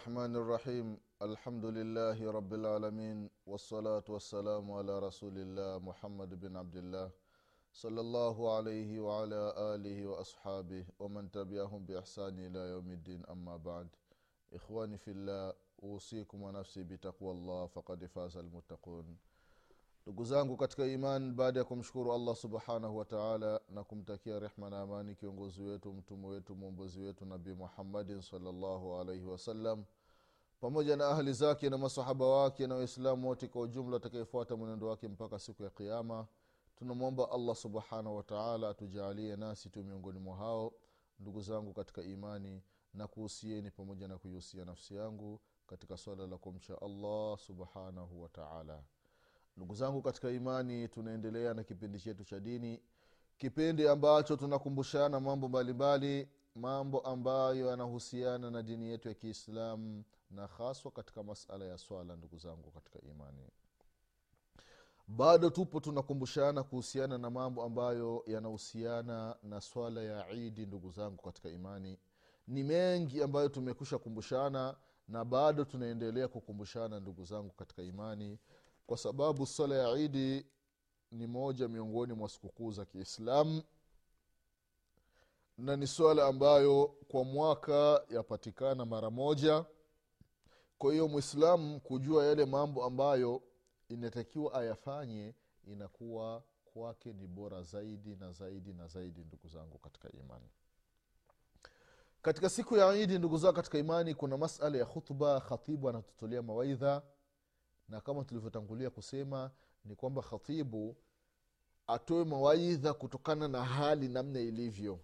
الرحمن الرحيم. الحمد لله رب العالمين والصلاة والسلام على رسول الله محمد بن عبد الله صلى الله عليه وعلى آله وأصحابه ومن تبعهم بإحسان إلى يوم الدين. أما بعد إخواني في الله أوصيكم ونفسي بتقوى الله فقد فاز المتقون. Ndugu zangu katika iman baada ya kumshukuru allah subhanahu wataala na kumtakia rehma na amani kiongozi wetu mtume wetu mwombozi wetu nabii muhammadin salllahu alaihi wasallam pamoja na ahli zake na masahaba wake na waislamu wote kwa ujumla atakayefuata mwenendo wake mpaka siku ya kiama tunamwomba allah subhanahu wataala atujaalie nasi tu miongoni mwa hao ndugu zangu katika imani na kuhusieni pamoja na kuihusia nafsi yangu katika swala la kumcha allah subhanahu wataala ndugu zangu katika imani tunaendelea na kipindi chetu cha dini kipindi ambacho tunakumbushana mambo mbalimbali mambo ambayo yanahusiana na dini yetu ya kiislamu na haswa katika masala ya swala ndugu zangu katika imani. Bado tupo tunakumbushana kuhusiana na mambo ambayo yanahusiana na swala ya idi ndugu zangu katika imani. Ni mengi ambayo tumekusha kumbushana na bado tunaendelea kukumbushana ndugu zangu katika imani kwa sababu swala ya idi ni moja miongoni mwa sikukuu za kiislamu na ni swala ambayo kwa mwaka yapatikana mara moja. Kwa hiyo mwislamu kujua yale mambo ambayo inatakiwa ayafanye inakuwa kwake ni bora zaidi na zaidi na zaidi ndugu zangu katika imani. Katika siku ya idi ndugu zangu katika imani kuna masala ya khutba khatibu anatutolea mawaidha na kama tulivyotangulia kusema ni kwamba khatibu atoe mawaidha kutokana na hali namna ilivyo.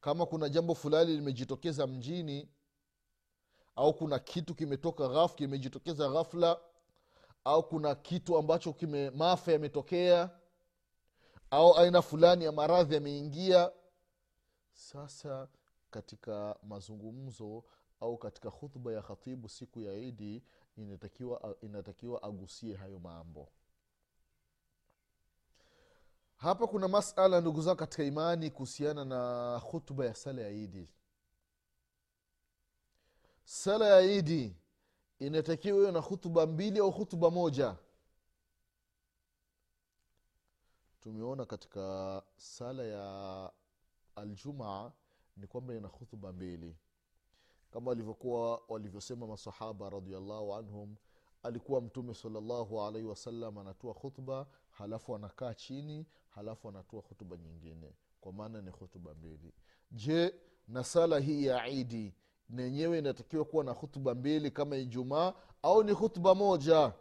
Kama kuna jambo fulani limejitokeza mjini au kuna kitu kimetoka ghaf kimejitokeza ghafla au kuna kitu ambacho kime maafa yametokea au aina fulani ya maradhi yameingia sasa katika mazungumzo au katika khutba ya khatibu siku ya idi inatakiwa, inatakiwa agusie hayo mambo. Hapa kuna masala ndugu zao katika imani kuhusiana na khutba ya sala ya idi sala ya idi inatakiwa hiyo na khutba mbili au khutba moja. Tumeona katika sala ya aljumaa ni kwamba ina khutba mbili kama walivyokuwa walivyosema masahaba radiallahu anhum alikuwa mtume salllahu alaihi wasallam anatoa khutba halafu anakaa chini halafu anatoa hutuba nyingine. Kwa maana ni hutuba mbili. Je na sala hii ya idi nenyewe inatakiwa kuwa na hutuba mbili kama ijumaa au ni hutuba moja?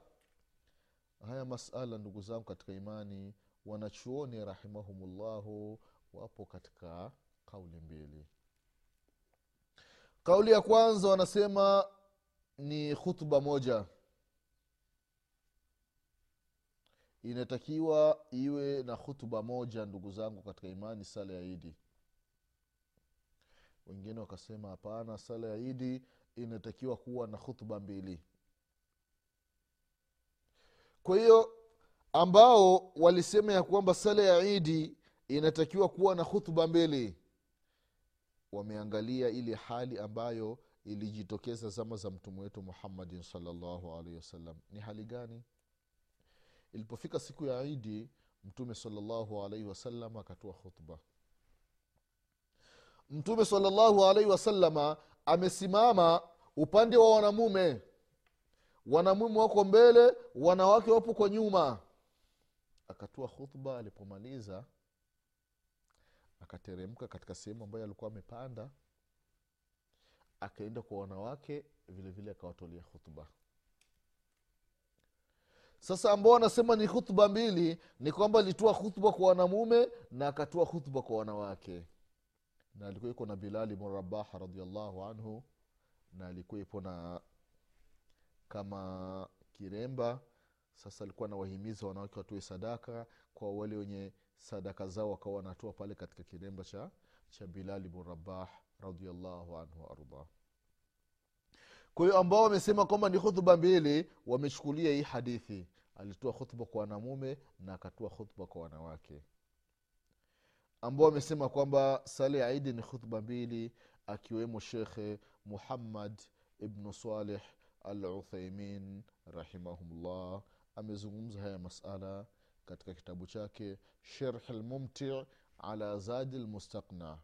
Haya masala ndugu zangu katika imani wanachuoni rahimahumullahu wapo katika kauli mbili kauli ya kwanza wanasema ni khutba moja. Inatakiwa iwe na khutba moja ndugu zangu katika imani sala ya idi. Wengine wakasema hapana sala ya idi inatakiwa kuwa na khutba mbili. Kwa hiyo ambao walisema ya kwamba sala ya idi inatakiwa kuwa na khutba mbili wameangalia ile hali ambayo ilijitokeza zama za mtume wetu muhammadin salllahu alaihi wasallam. Ni hali gani? Ilipofika siku ya idi mtume salllahu alaihi wasallam akatoa khutba. Mtume salllahu alaihi wasalama amesimama upande wa wanamume. Wanamume wako mbele wanawake wapo kwa nyuma. Akatoa khutba alipomaliza akateremka katika sehemu ambayo alikuwa amepanda akaenda kwa wanawake vilevile akawatolia khutba. Sasa ambao anasema ni khutba mbili ni kwamba alitoa khutba kwa wanamume na akatoa khutba kwa wanawake. Na alikuwepo na bilali murabaha radiallahu anhu na alikuwepo na kama kiremba. Sasa alikuwa anawahimiza wanawake watoe sadaka kwa wale wenye sadaka zao wakawa wanatoa pale katika kiremba cha, cha bilali bn rabah anhu waardah kwa hiyo ambao wamesema kwamba ni khutba mbili wamechukulia hii hadithi. Alitoa khutba kwa wanamume na akatoa khutba kwa wanawake. Ambao wamesema kwamba sala ya idi ni khutba mbili akiwemo shekhe muhammad ibnu saleh al uthaimin rahimahumllah amezungumza haya masala katika kitabu chake sherh lmumti ala zadi lmustaqna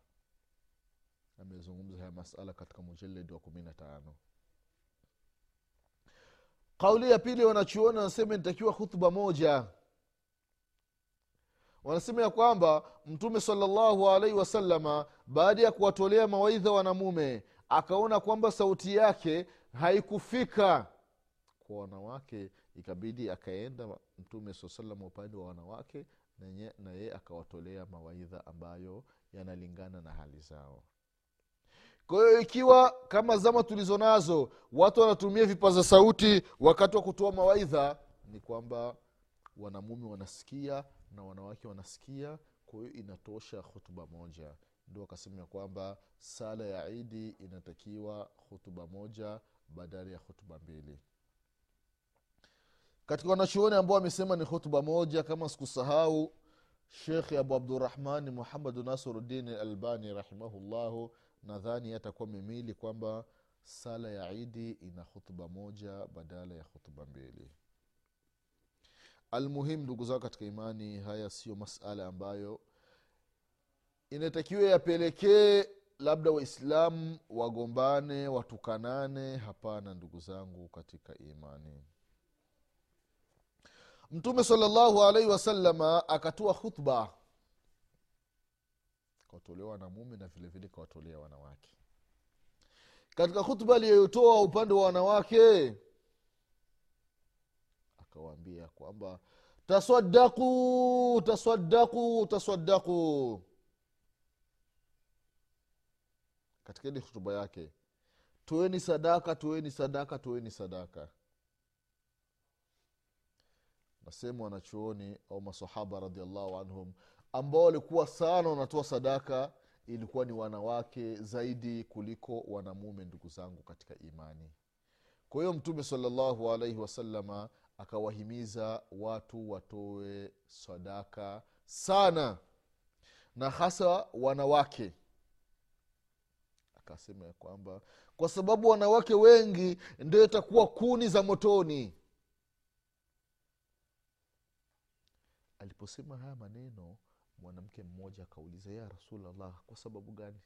amezungumza haya masala katika mujaledi wa kumi na tano. Kauli ya pili wanachuoni wanasema inatakiwa khutba moja. Wanasema ya kwamba mtume salllahu alaihi wasalama baada ya kuwatolea mawaidha wanamume akaona kwamba sauti yake haikufika kwa wanawake ikabidi akaenda mtume saa upande wa wanawake na yeye akawatolea mawaidha ambayo yanalingana na hali zao. Kwa hiyo ikiwa kama zama tulizo nazo watu wanatumia vipaza sauti wakati wa kutoa mawaidha ni kwamba wanamume wanasikia na wanawake wanasikia kwa hiyo inatosha hutuba moja. Ndio akasema kwamba sala ya idi inatakiwa hutuba moja badala ya hutuba mbili katika wanachuoni ambao wamesema ni hutuba moja kama sikusahau shekhe abu abdurahmani muhamadu nasrudin albani rahimahullahu nadhani atakuwa mimili kwamba sala ya idi ina hutuba moja badala ya hutuba mbili. Almuhim ndugu zao katika imani haya siyo masala ambayo inatakiwa yapelekee labda waislamu wagombane watukanane. Hapana ndugu zangu katika imani mtume salllahu alaihi wasalama akatoa khutba. Kawatolea wanamume na vile vile kawatolea wanawake. Katika khutba aliyotoa upande wa wanawake akawaambia kwamba taswadaku taswadaku taswadaku katika ili hutuba yake toeni sadaka toeni sadaka toeni sadaka nasema wanachuoni au masahaba radiallahu anhum ambao walikuwa sana wanatoa sadaka ilikuwa ni wanawake zaidi kuliko wanamume ndugu zangu katika imani. Kwa hiyo mtume salallahu alaihi wasalama akawahimiza watu watoe sadaka sana na hasa wanawake. Akasema ya kwamba kwa sababu wanawake wengi ndio itakuwa kuni za motoni aliposema haya maneno mwanamke mmoja akauliza ya rasulllah kwa sababu gani?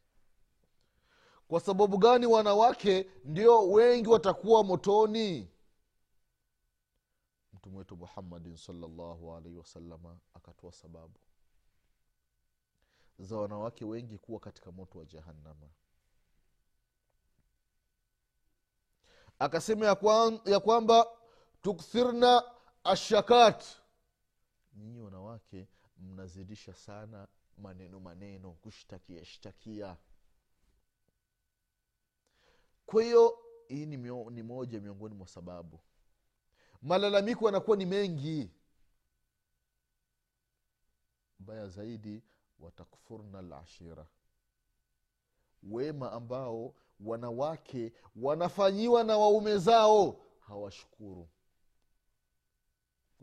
Kwa sababu gani wanawake ndio wengi watakuwa motoni? Mtume wetu muhammadin salllahu alaihi wasalama akatoa sababu za wanawake wengi kuwa katika moto wa jahannama. Akasema ya kwamba tukthirna ashakat nyinyi wanawake mnazidisha sana maneno maneno kushtakia shtakia. Kwa hiyo hii ni, mio, ni moja miongoni mwa sababu. Malalamiko yanakuwa ni mengi. Mbaya zaidi watakfurna lashira wema ambao wanawake wanafanyiwa na waume zao hawashukuru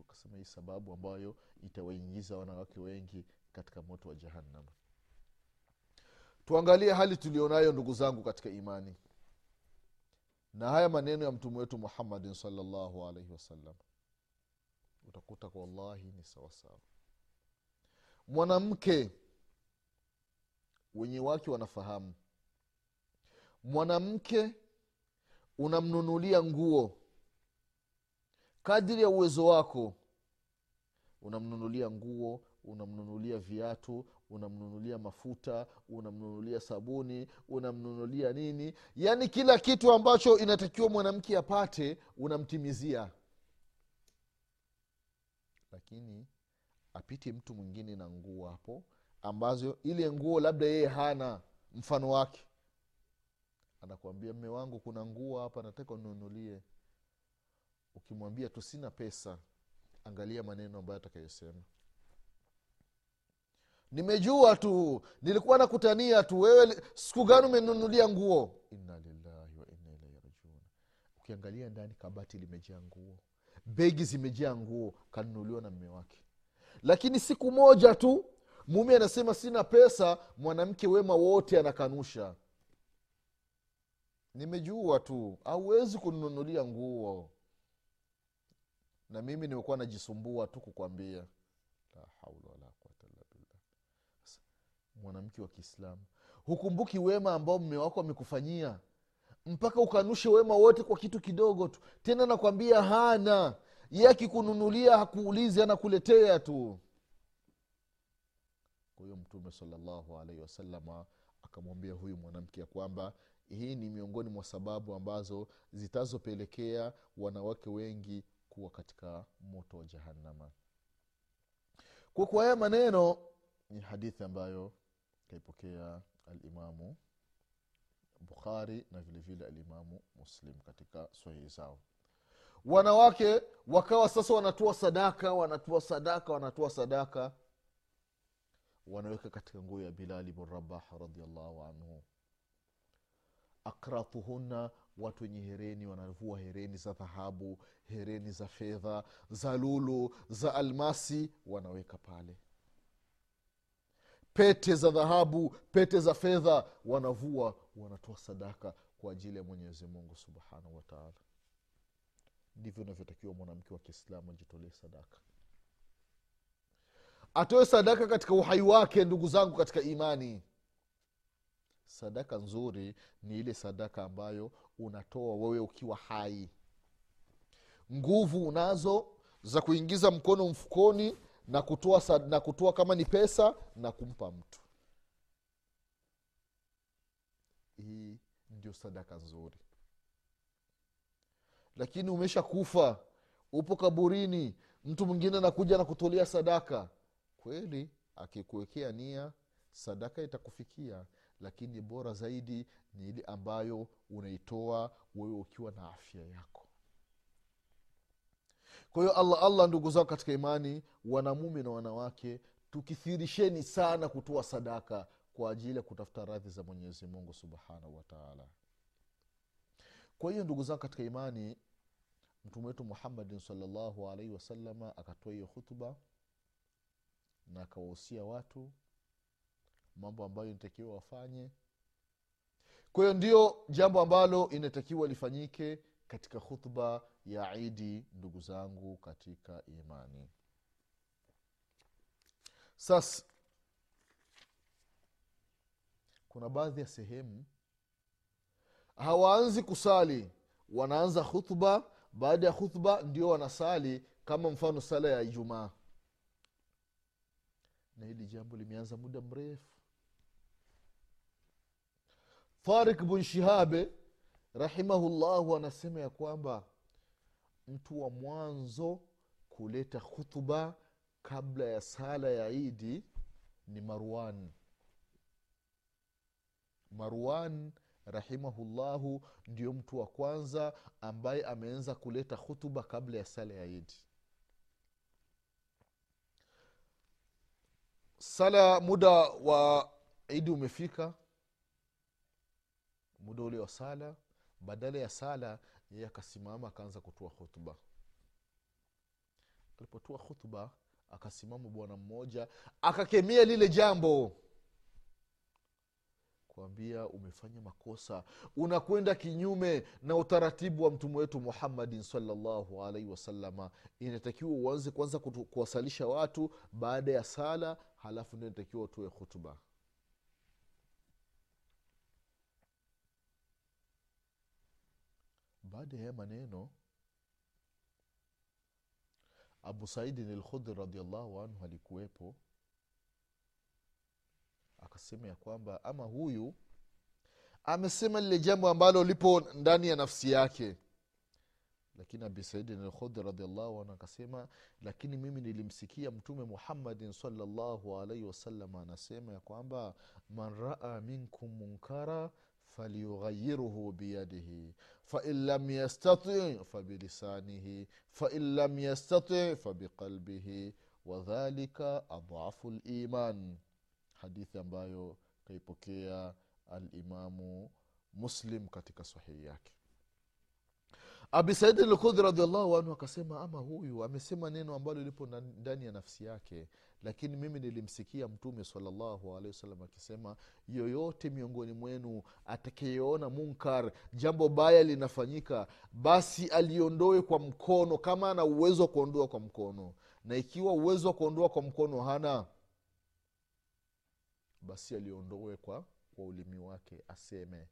ukasema hii sababu ambayo itawaingiza wanawake wengi katika moto wa jahannam. Tuangalie hali tulionayo ndugu zangu katika imani. Na haya maneno ya mtume wetu muhammadin salllahu alaihi wasallam. Utakuta kwa wallahi ni sawasawa mwanamke wenye wake wanafahamu. Mwanamke unamnunulia nguo kadiri ya uwezo wako unamnunulia nguo unamnunulia viatu unamnunulia mafuta unamnunulia sabuni unamnunulia nini. Yaani kila kitu ambacho inatakiwa mwanamke apate unamtimizia. Lakini apite mtu mwingine na nguo hapo ambazo ile nguo labda yeye hana mfano wake. Anakuambia mme wangu kuna nguo hapa nataka ununulie ukimwambia tu sina pesa angalia maneno ambayo atakayosema. Nimejua tu nilikuwa nakutania tu wewe siku gani umenunulia nguo? Inna lillahi wa ukiangalia ndani kabati limejaa nguo begi zimejaa nguo kanunuliwa na mme wake. Lakini siku moja tu mume anasema sina pesa mwanamke wema wote anakanusha. Nimejua tu auwezi kununulia nguo na mimi nimekuwa najisumbua tu kukwambia la haula wala quwata illa billah. Mwanamke wa kiislamu hukumbuki wema ambao mme wako amekufanyia? Mpaka ukanushe wema wote kwa kitu kidogo tu. Tena nakwambia hana. Ye akikununulia hakuulizi anakuletea tu. Kwa hiyo mtume salallahu alaihi wasalama akamwambia huyu mwanamke ya kwamba hii ni miongoni mwa sababu ambazo zitazopelekea wanawake wengi kuwa katika moto wa jahannama. Kwa kuwa haya maneno ni hadithi ambayo kaipokea alimamu bukhari na vilevile vile alimamu muslim katika sahihi zao. Wanawake wakawa sasa wanatoa sadaka wanatoa sadaka wanatoa sadaka wanaweka katika nguo ya bilali bn rabah radiallahu anhu. Akratuhunna watu wenye hereni wanavua hereni za dhahabu hereni za fedha za lulu za almasi wanaweka pale. Pete za dhahabu pete za fedha wanavua wanatoa sadaka kwa ajili ya mwenyezi mungu subhanahu wataala ndivyo inavyotakiwa mwanamke wa kiislamu ajitolee sadaka. Atoe sadaka katika uhai wake ndugu zangu katika imani. Sadaka nzuri ni ile sadaka ambayo unatoa wewe ukiwa hai. Nguvu unazo za kuingiza mkono mfukoni na kutoa, na kutoa kama ni pesa na kumpa mtu. Hii ndio sadaka nzuri. Lakini umesha kufa upo kaburini mtu mwingine anakuja na kutolea sadaka. Kweli akikuwekea nia sadaka itakufikia lakini bora zaidi ni ile ambayo unaitoa wewe ukiwa na afya yako. Kwa hiyo allah allah ndugu zao katika imani wanamume na wanawake tukithirisheni sana kutoa sadaka kwa ajili ya kutafuta radhi za mwenyezi mungu subhanahu wataala kwa hiyo ndugu zangu katika imani mtume wetu muhammadin salllahu alaihi wasalama akatoa hiyo hutuba na akawahusia watu mambo ambayo inatakiwa wafanye. Kwa hiyo ndio jambo ambalo inatakiwa lifanyike katika khutba ya idi ndugu zangu katika imani. Sasa kuna baadhi ya sehemu hawaanzi kusali wanaanza khutba. Baada ya khutba ndio wanasali kama mfano sala ya ijumaa. Na hili jambo limeanza muda mrefu tarik bun shihabe rahimahullahu anasema ya kwamba mtu wa mwanzo kuleta khutuba kabla ya sala ya idi ni marwan. Marwan rahimahullahu ndio mtu wa kwanza ambaye ameanza kuleta khutuba kabla ya sala ya idi sala muda wa idi umefika muda ule wa sala badala ya sala yeye akasimama akaanza kutoa khutba. Alipotoa khutba akasimama bwana mmoja akakemea lile jambo. Kuambia umefanya makosa unakwenda kinyume na utaratibu wa mtume wetu muhammadin salllahu alaihi wasalama inatakiwa uanze kwanza kuwasalisha watu baada ya sala halafu ndio inatakiwa utoe hutuba baada ya maneno abu saidin lkhudri radiallahu anhu alikuwepo akasema ya kwamba ama huyu amesema lile jambo ambalo lipo ndani ya nafsi yake. Lakini abi saidin alkhudri radiallahu anhu akasema lakini mimi nilimsikia mtume muhammadin salllahu alaihi wasallam anasema ya kwamba man raa minkum munkara فليغيره بيده. فإن لم يستطع فبلسانه فإن لم يستطع فبقلبه. وذلك أضعف الإيمان. حديث ambayo كيبوكيا الإمام مسلم كتك sahihi abi saidi lkhudhi radiallahu anhu akasema ama huyu amesema neno ambalo lipo ndani ya nafsi yake lakini mimi nilimsikia mtume salallahu alehi wasallam akisema yoyote miongoni mwenu atakayeona munkar jambo baya linafanyika basi aliondoe kwa mkono kama ana uwezo wa kuondoa kwa mkono. Na ikiwa uwezo wa kuondoa kwa mkono hana basi aliondoe kwa, kwa ulimi wake aseme.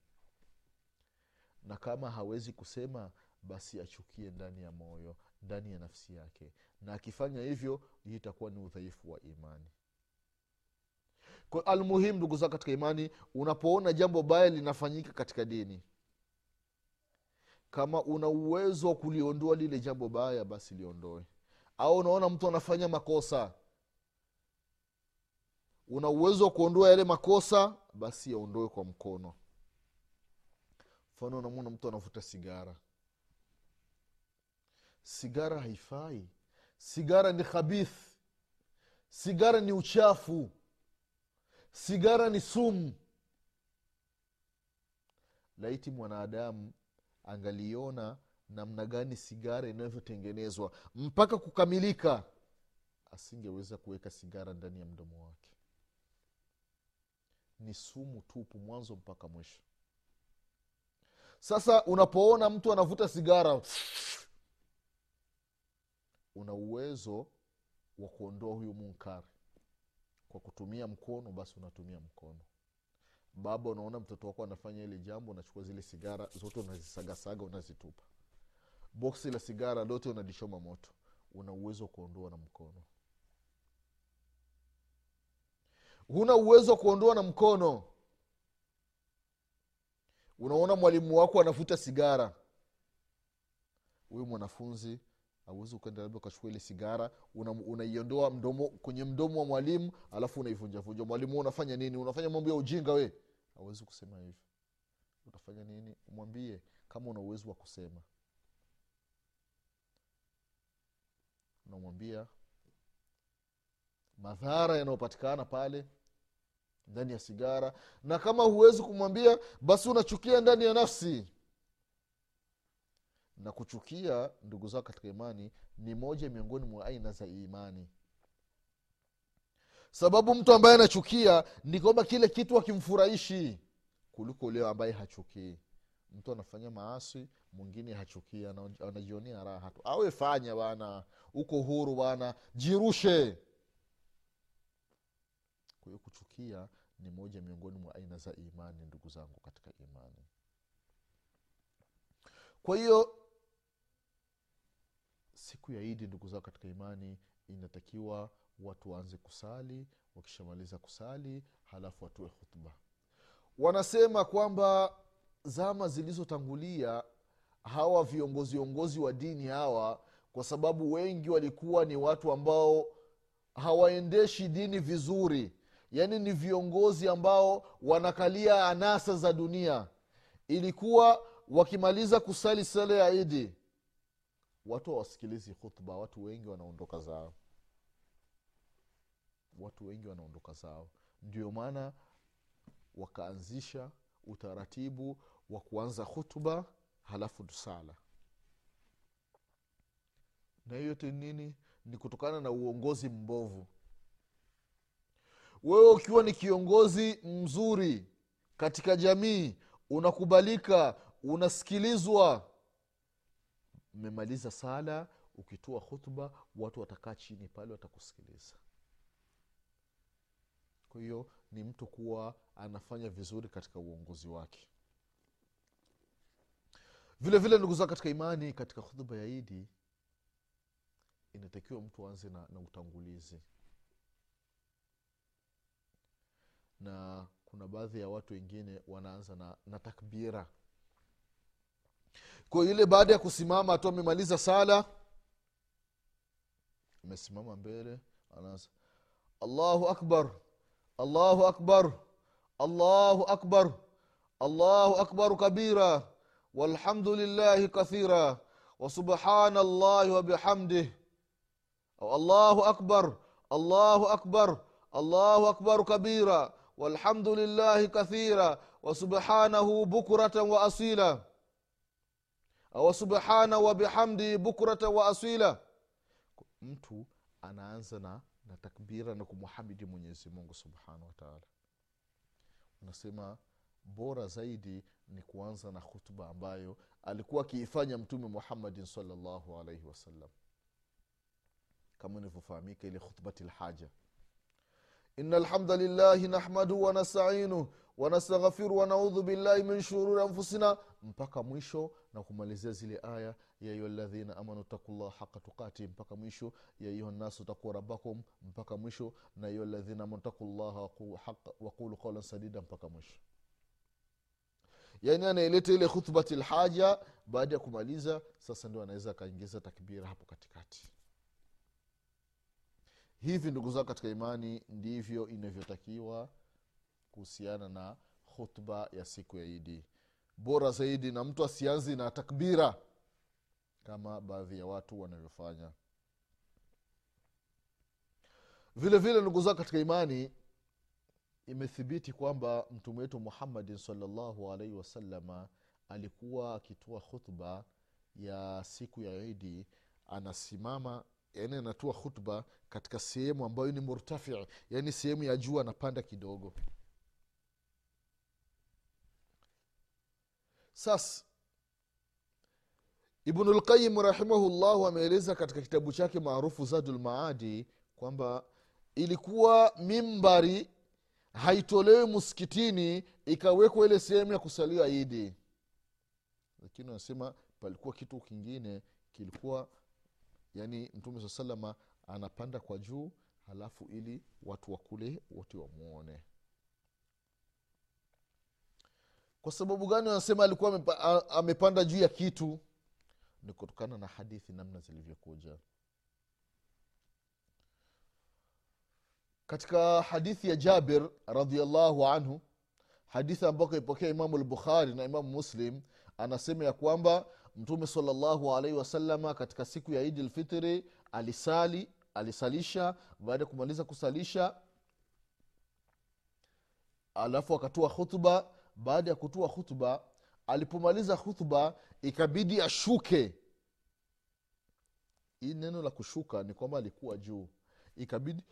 Na kama hawezi kusema basi achukie ndani ya moyo ndani ya nafsi yake. Na akifanya hivyo hii itakuwa ni udhaifu wa imani. Almuhim ndugu zao katika imani unapoona jambo baya linafanyika katika dini kama una uwezo wa kuliondoa lile jambo baya basi liondoe. Au unaona mtu anafanya makosa una uwezo wa kuondoa yale makosa basi yaondoe kwa mkono. Mfano unamwona mtu anavuta sigara sigara haifai. Sigara ni khabith. Sigara ni uchafu. Sigara ni sumu. Laiti mwanadamu angaliona namna gani sigara inavyotengenezwa mpaka kukamilika asingeweza kuweka sigara ndani ya mdomo wake. Ni sumu tupu mwanzo mpaka mwisho. Sasa unapoona mtu anavuta sigara una uwezo wa kuondoa huyu munkari kwa kutumia mkono basi unatumia mkono. Baba unaona mtoto wako anafanya ile jambo unachukua zile sigara zote unazisagasaga unazitupa. Boksi la sigara lote unalichoma moto. Una uwezo wa kuondoa na mkono. Huna uwezo wa kuondoa na mkono. Unaona mwalimu wako anavuta sigara. Huyu mwanafunzi auwezi ukaenda labda ukachukua ile sigara unaiondoa una mdomo kwenye mdomo wa mwalimu alafu unaivunjavunja. Mwalimu unafanya nini? Unafanya mambo ya ujinga we awezi kusema hivyo. Utafanya nini? Umwambie kama una uwezo wa kusema. Unamwambia madhara yanayopatikana pale ndani ya sigara. Na kama huwezi kumwambia basi unachukia ndani ya nafsi na kuchukia ndugu zao katika imani ni moja miongoni mwa aina za imani. Sababu mtu ambaye anachukia ni kwamba kile kitu akimfurahishi kuliko ulio ambaye hachukii. Mtu anafanya maasi mwingine hachukii anajionia raha tu. Awe fanya bana uko huru bana jirushe. Kwa hiyo kuchukia ni moja miongoni mwa aina za imani ndugu zangu katika imani. Kwa hiyo siku ya idi ndugu zao katika imani inatakiwa watu waanze kusali wakishamaliza kusali halafu watoe khutba. Wanasema kwamba zama zilizotangulia hawa viongozi viongozi wa dini hawa kwa sababu wengi walikuwa ni watu ambao hawaendeshi dini vizuri. Yaani ni viongozi ambao wanakalia anasa za dunia. Ilikuwa wakimaliza kusali sala ya idi watu hawasikilizi khutba watu wengi wanaondoka zao. Watu wengi wanaondoka zao. Ndio maana wakaanzisha utaratibu wa kuanza khutba halafu sala na hiyo yote nini? Ni kutokana na uongozi mbovu. Wewe ukiwa ni kiongozi mzuri katika jamii unakubalika unasikilizwa mmemaliza sala ukitoa khutba watu watakaa chini pale watakusikiliza. Kwa hiyo ni mtu kuwa anafanya vizuri katika uongozi wake. Vile vile ndugu zao katika imani katika khutba ya idi inatakiwa mtu aanze na, na utangulizi. Na kuna baadhi ya watu wengine wanaanza na, na takbira kwa ile baada ya kusimama tu amemaliza sala amesimama mbele anaanza allahu akbar allahu akbar allahu akbar allahu akbaru kabira walhamdu lillahi kathira وسبحان الله wabihamdih allahu akbar أكبر akbar allahu الله kabira walhamdu والحمد kathira كثيرا وسبحانه بكرة asila au wabihamdi wa bukrata wa aswila mtu anaanza na, na takbira na kumhamidi mwenyezi mungu subhanahu wataala unasema bora zaidi ni kuanza na khutba ambayo alikuwa akiifanya mtume muhammadin salllahu alaihi wasallam kama inavyofahamika ile khutbati lhaja ina alhamda lillahi nahmaduhu wanastainuh wanastaghfiru wanaudhu billahi min shururi anfusina mpaka mwisho na kumalizia zile aya ya ayuha ladhina amanu takullah haqa tukati mpaka mwisho ya ayuha nnasu takuu rabbakum mpaka mwisho na ayuha ladhina amanu takullaha waqulu qaulan sadida mpaka mwisho. Yaani anaileta ile khutbati lhaja baada ya kumaliza sasa ndio anaweza akaingiza takbira hapo katikati. Hivi ndugu zao katika imani ndivyo inavyotakiwa kuhusiana na khutba ya siku ya idi bora zaidi na mtu asianzi na takbira kama baadhi ya watu wanavyofanya. Vile vile ndugu zao katika imani imethibiti kwamba mtume wetu muhammadin salllahu alaihi wasalama alikuwa akitoa khutba ya siku ya idi anasimama yani anatoa khutba katika sehemu ambayo ni murtafii yani sehemu ya juu anapanda kidogo sasa ibnulqayim rahimahullahu ameeleza katika kitabu chake maarufu zadulmaadi kwamba ilikuwa mimbari haitolewi msikitini ikawekwa ile sehemu ya kusalia idi. Lakini wanasema palikuwa kitu kingine kilikuwa yani mtume saa salama anapanda kwa juu halafu ili watu wakule wote wamwone kwa sababu gani wanasema alikuwa amepanda juu ya kitu? Ni kutokana na hadithi namna zilivyokuja. Katika hadithi ya jabir radiallahu anhu hadithi ambayo kaipokea imamu lbukhari na imamu muslim anasema ya kwamba mtume salllahu alaihi wasalama katika siku ya idi lfitri alisali alisalisha. Baada ya kumaliza kusalisha alafu akatoa khutba baada ya kutoa khutba alipomaliza khutba ikabidi ashuke. Hii neno la kushuka ni kwamba alikuwa juu. Ikabidi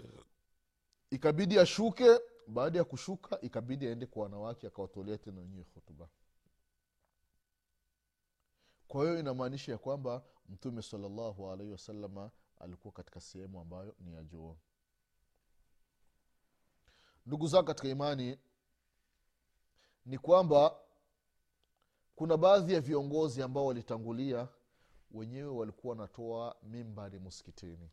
ikabidi ashuke. Baada ya kushuka ikabidi aende kwa wanawake akawatolea tena wenyewe hutuba kwa hiyo inamaanisha ya kwamba mtume salallahu alaihi wasalama alikuwa katika sehemu ambayo ni ya juu. Ndugu zao katika imani ni kwamba kuna baadhi ya viongozi ambao walitangulia wenyewe walikuwa wanatoa mimbari muskitini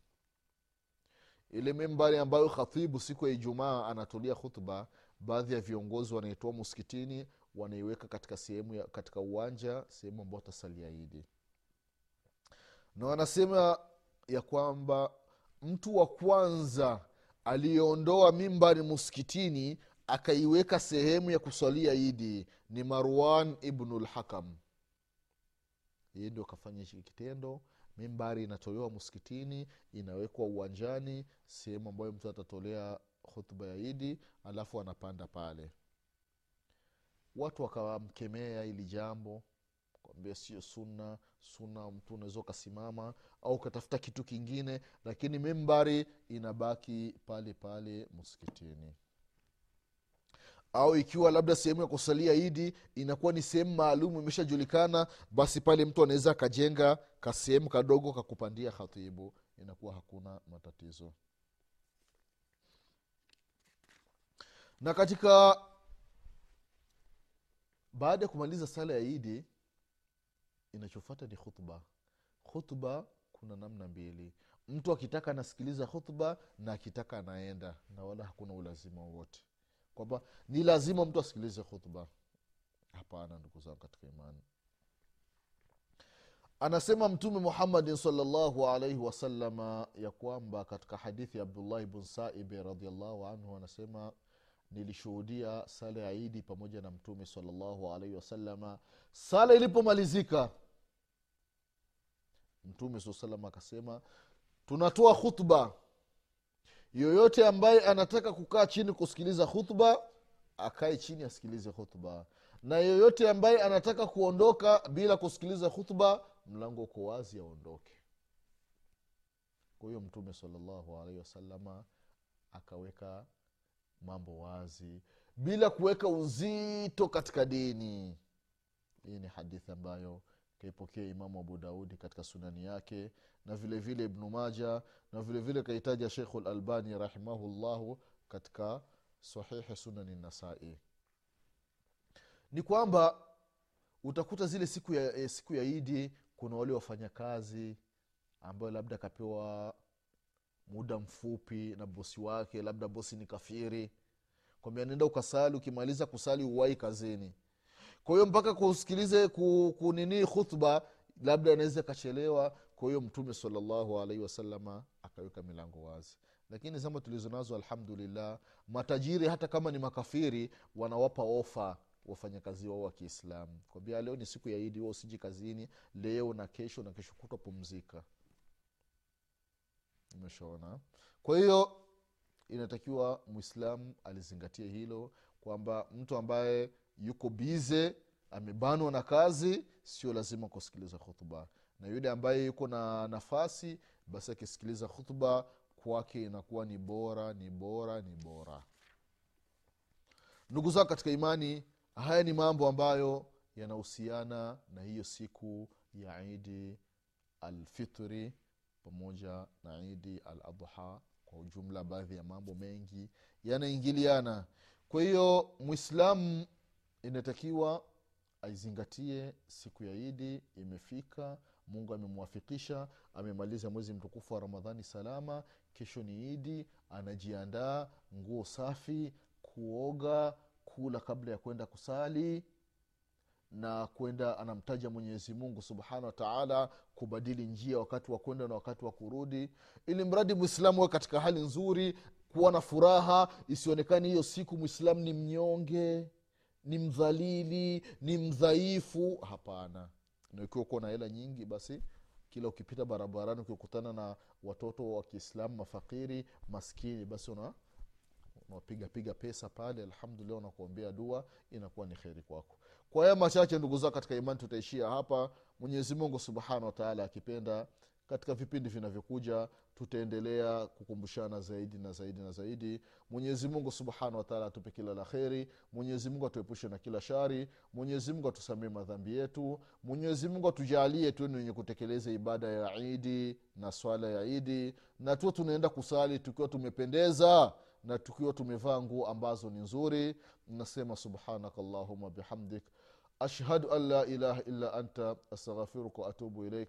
ile mimbari ambayo khatibu siku ya ijumaa anatolia khutba baadhi ya viongozi wanaitoa muskitini wanaiweka katika sehemu katika uwanja sehemu ambao tasalia idi. Na wanasema ya kwamba mtu wa kwanza aliyeondoa mimbari muskitini akaiweka sehemu ya kuswalia idi ni marwan ibnu lhakam yeye ndio akafanya hichi kitendo mimbari inatolewa msikitini inawekwa uwanjani sehemu ambayo mtu atatolea hutuba ya idi alafu anapanda pale. Watu wakawamkemea hili jambo kwambia sio sunna sunna mtu unaweza ukasimama au ukatafuta kitu kingine lakini mimbari inabaki pale pale msikitini au ikiwa labda sehemu ya kusalia idi inakuwa ni sehemu maalum imeshajulikana basi pale mtu anaweza akajenga kasehemu kadogo kakupandia khatibu inakuwa hakuna matatizo. Na katika baada ya kumaliza sala ya idi inachofata ni khutba. Khutba kuna namna mbili. Mtu akitaka anasikiliza khutba na akitaka anaenda na wala hakuna ulazima wowote kwamba ni lazima mtu asikilize khutba. Hapana ndugu zangu katika imani. Anasema mtume muhammadin salllahu alaihi wasalama ya kwamba katika hadithi ya abdullahi bn saibi radiallahu anhu anasema nilishuhudia sala ya idi pamoja na mtume salllahu alaihi wasalama sala ilipomalizika mtume saa salama akasema tunatoa khutba yoyote ambaye anataka kukaa chini kusikiliza khutba akae chini asikilize khutba. Na yoyote ambaye anataka kuondoka bila kusikiliza khutba mlango uko wazi aondoke. Kwa hiyo mtume salallahu alaihi wasalama akaweka mambo wazi bila kuweka uzito katika dini. Hii ni hadithi ambayo kaipokea imamu abu daudi katika sunani yake na vile vile ibnu maja na vile vile kahitaja shekhu lalbani rahimahullahu katika sahihi sunani nasai ni kwamba utakuta zile siku ya, eh, siku ya idi kuna wale wafanyakazi ambayo labda akapewa muda mfupi na bosi wake labda bosi ni kafiri. Kwambia nenda ukasali ukimaliza kusali uwai kazini kwa hiyo mpaka kusikilize kunini khutba labda anaweza akachelewa. Kwa hiyo mtume salllahu alaihi wasalama akaweka milango wazi. Lakini zama tulizo nazo alhamdulillah matajiri hata kama ni makafiri wanawapa ofa wafanyakazi wao wa kiislamu kwambia leo ni siku ya idi wa usiji kazini leo na kesho na kesho kutwa pumzika. Umeshaona? Kwa hiyo inatakiwa mwislamu alizingatie hilo kwamba mtu ambaye yuko bize amebanwa na kazi sio lazima kusikiliza khutba. Na yule ambaye yuko na nafasi basi akisikiliza khutba kwake inakuwa ni bora ni bora ni bora. Ndugu zao katika imani haya ni mambo ambayo yanahusiana na hiyo siku ya idi alfitri pamoja na idi al adha kwa ujumla baadhi ya mambo mengi yanaingiliana. Kwa hiyo mwislamu inatakiwa aizingatie siku ya idi imefika mungu amemwafikisha amemaliza mwezi mtukufu wa ramadhani salama kesho ni idi anajiandaa nguo safi kuoga kula kabla ya kwenda kusali na kwenda anamtaja mwenyezi mungu subhanahu wa taala kubadili njia wakati wa kwenda na wakati wa kurudi. Ili mradi mwislamu awe katika hali nzuri kuwa na furaha isionekani hiyo siku mwislamu ni mnyonge ni mdhalili ni mdhaifu. Hapana. Na ikiwa kuwa na hela nyingi basi kila ukipita barabarani ukikutana na watoto wa kiislamu mafakiri maskini basi una pesa pale. Alhamdulillah unakuombea dua inakuwa ni kheri kwako. Kwa haya machache ndugu zao katika imani tutaishia hapa. Mwenyezi mungu subhanahu wataala akipenda katika vipindi vinavyokuja tutaendelea kukumbushana zaidi na zaidi na zaidi. Mwenyezi mungu subhanahu wataala atupe kila la kheri. Mwenyezi atuepushe na kila shari. Mwenyezi mungu madhambi yetu. Mwenyezi mungu atujalie tueni wenye kutekeleza ibada ya idi na swala ya idi na tuwe tunaenda kusali tukiwa tumependeza na tukiwa tumevaa nguo ambazo ni nzuri. Nasema subhanaka llahuma bihamdik. Ashhadu an la ilaha illa anta astaghfiruka waatubu ilaik